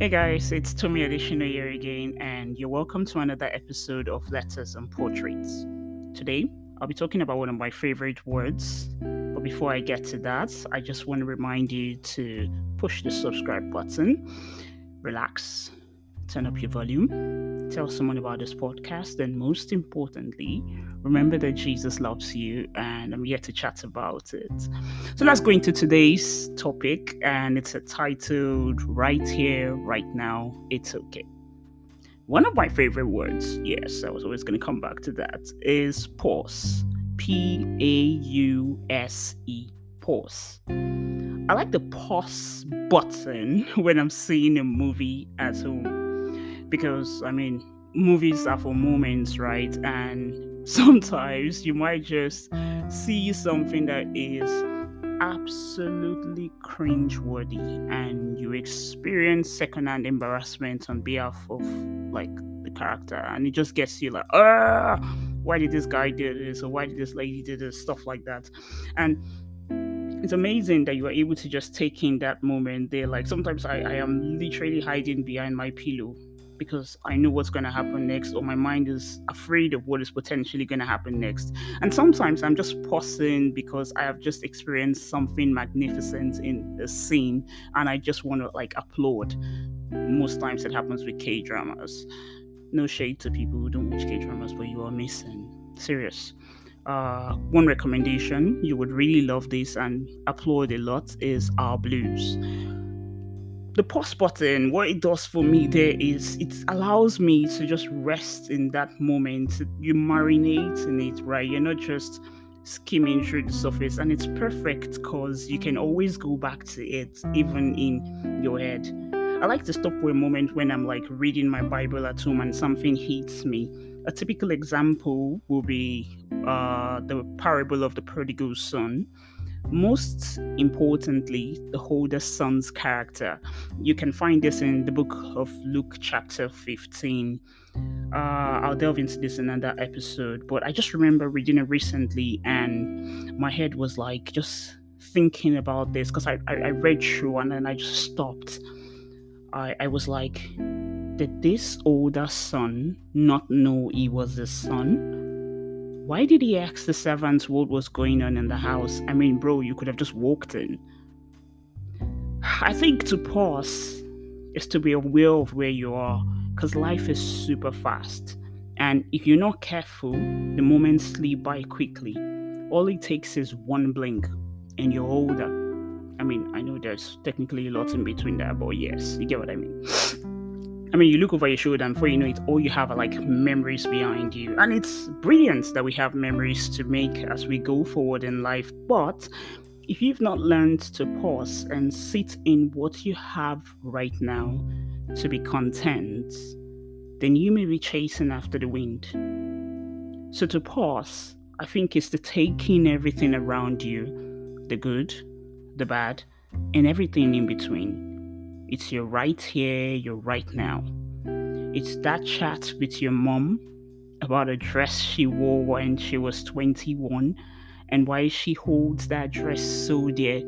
Hey guys, it's Tommy Additional here again, and you're welcome to another episode of Letters and Portraits. Today, I'll be talking about one of my favorite words, but before I get to that, I just want to remind you to push the subscribe button, relax, turn up your volume, tell someone about this podcast, and most importantly, remember that Jesus loves you, and I'm here to chat about it. So let's go into today's topic, and it's titled Right Here, Right Now, It's Okay. One of my favorite words, yes, I was always going to come back to that, is pause. P A U S E, pause. I like the pause button when I'm seeing a movie at home because I mean, movies are for moments, right? And sometimes you might just see something that is absolutely cringeworthy and you experience secondhand embarrassment on behalf of like the character. And it just gets you like ah why did this guy do this? Or why did this lady do this? Stuff like that. And it's amazing that you are able to just take in that moment there. Like sometimes I, I am literally hiding behind my pillow because I know what's going to happen next, or my mind is afraid of what is potentially going to happen next. And sometimes I'm just pausing because I have just experienced something magnificent in a scene and I just want to like applaud. Most times it happens with K dramas. No shade to people who don't watch K dramas, but you are missing. Serious. Uh, one recommendation you would really love this and applaud a lot is Our Blues the pause button, what it does for me there is it allows me to just rest in that moment. You marinate in it, right? You're not just skimming through the surface, and it's perfect because you can always go back to it, even in your head. I like to stop for a moment when I'm like reading my Bible at home and something hits me. A typical example will be uh, the parable of the prodigal son most importantly, the older son's character. You can find this in the book of Luke, chapter 15. Uh, I'll delve into this in another episode, but I just remember reading it recently and my head was like just thinking about this because I, I, I, read through and then I just stopped. I, I was like, did this older son not know he was his son? Why did he ask the servants what was going on in the house? I mean, bro, you could have just walked in. I think to pause is to be aware of where you are because life is super fast. And if you're not careful, the moments slip by quickly. All it takes is one blink and you're older. I mean, I know there's technically a lot in between there, but yes, you get what I mean. I mean, you look over your shoulder, and before you know it, all you have are like memories behind you. And it's brilliant that we have memories to make as we go forward in life. But if you've not learned to pause and sit in what you have right now to be content, then you may be chasing after the wind. So to pause, I think, is to take in everything around you the good, the bad, and everything in between it's your right here, your right now. It's that chat with your mom about a dress she wore when she was 21 and why she holds that dress so dear.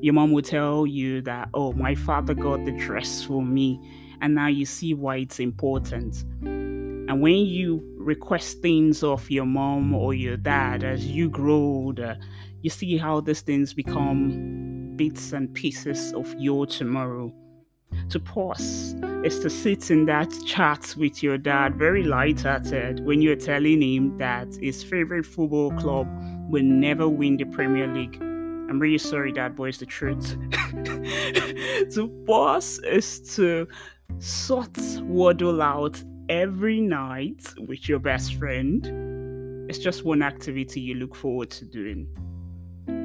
Your mom will tell you that, oh, my father got the dress for me, and now you see why it's important. And when you request things of your mom or your dad as you grow older, you see how these things become bits and pieces of your tomorrow to pause is to sit in that chat with your dad, very light-hearted, when you're telling him that his favorite football club will never win the Premier League. I'm really sorry, Dad, but it's the truth. to pause is to sort waddle out every night with your best friend. It's just one activity you look forward to doing.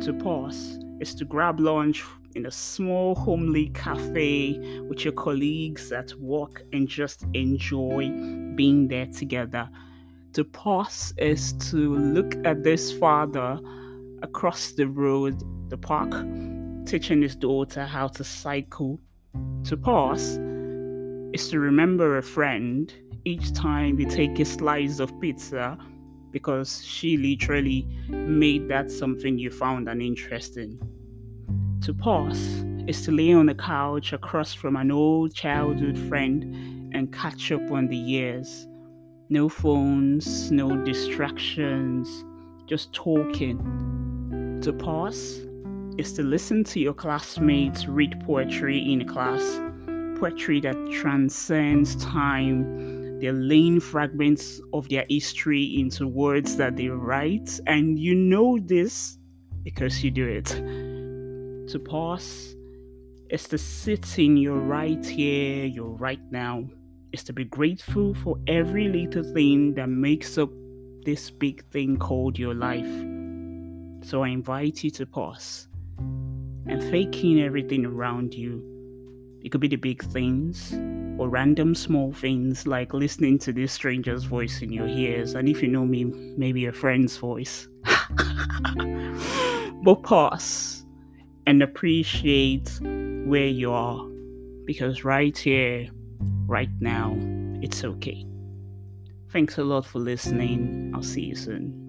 To pause is to grab lunch in a small homely cafe with your colleagues at work and just enjoy being there together. To pause is to look at this father across the road, the park, teaching his daughter how to cycle. To pause is to remember a friend each time you take a slice of pizza because she literally made that something you found an interest in. To pause is to lay on the couch across from an old childhood friend and catch up on the years. No phones, no distractions, just talking. To pause is to listen to your classmates read poetry in class, poetry that transcends time. They're laying fragments of their history into words that they write, and you know this because you do it. To pause is to sit in your right here, your right now, is to be grateful for every little thing that makes up this big thing called your life. So I invite you to pause and faking everything around you. It could be the big things or random small things like listening to this stranger's voice in your ears. And if you know me, maybe a friend's voice. but pause and appreciate where you are because right here, right now, it's okay. Thanks a lot for listening. I'll see you soon.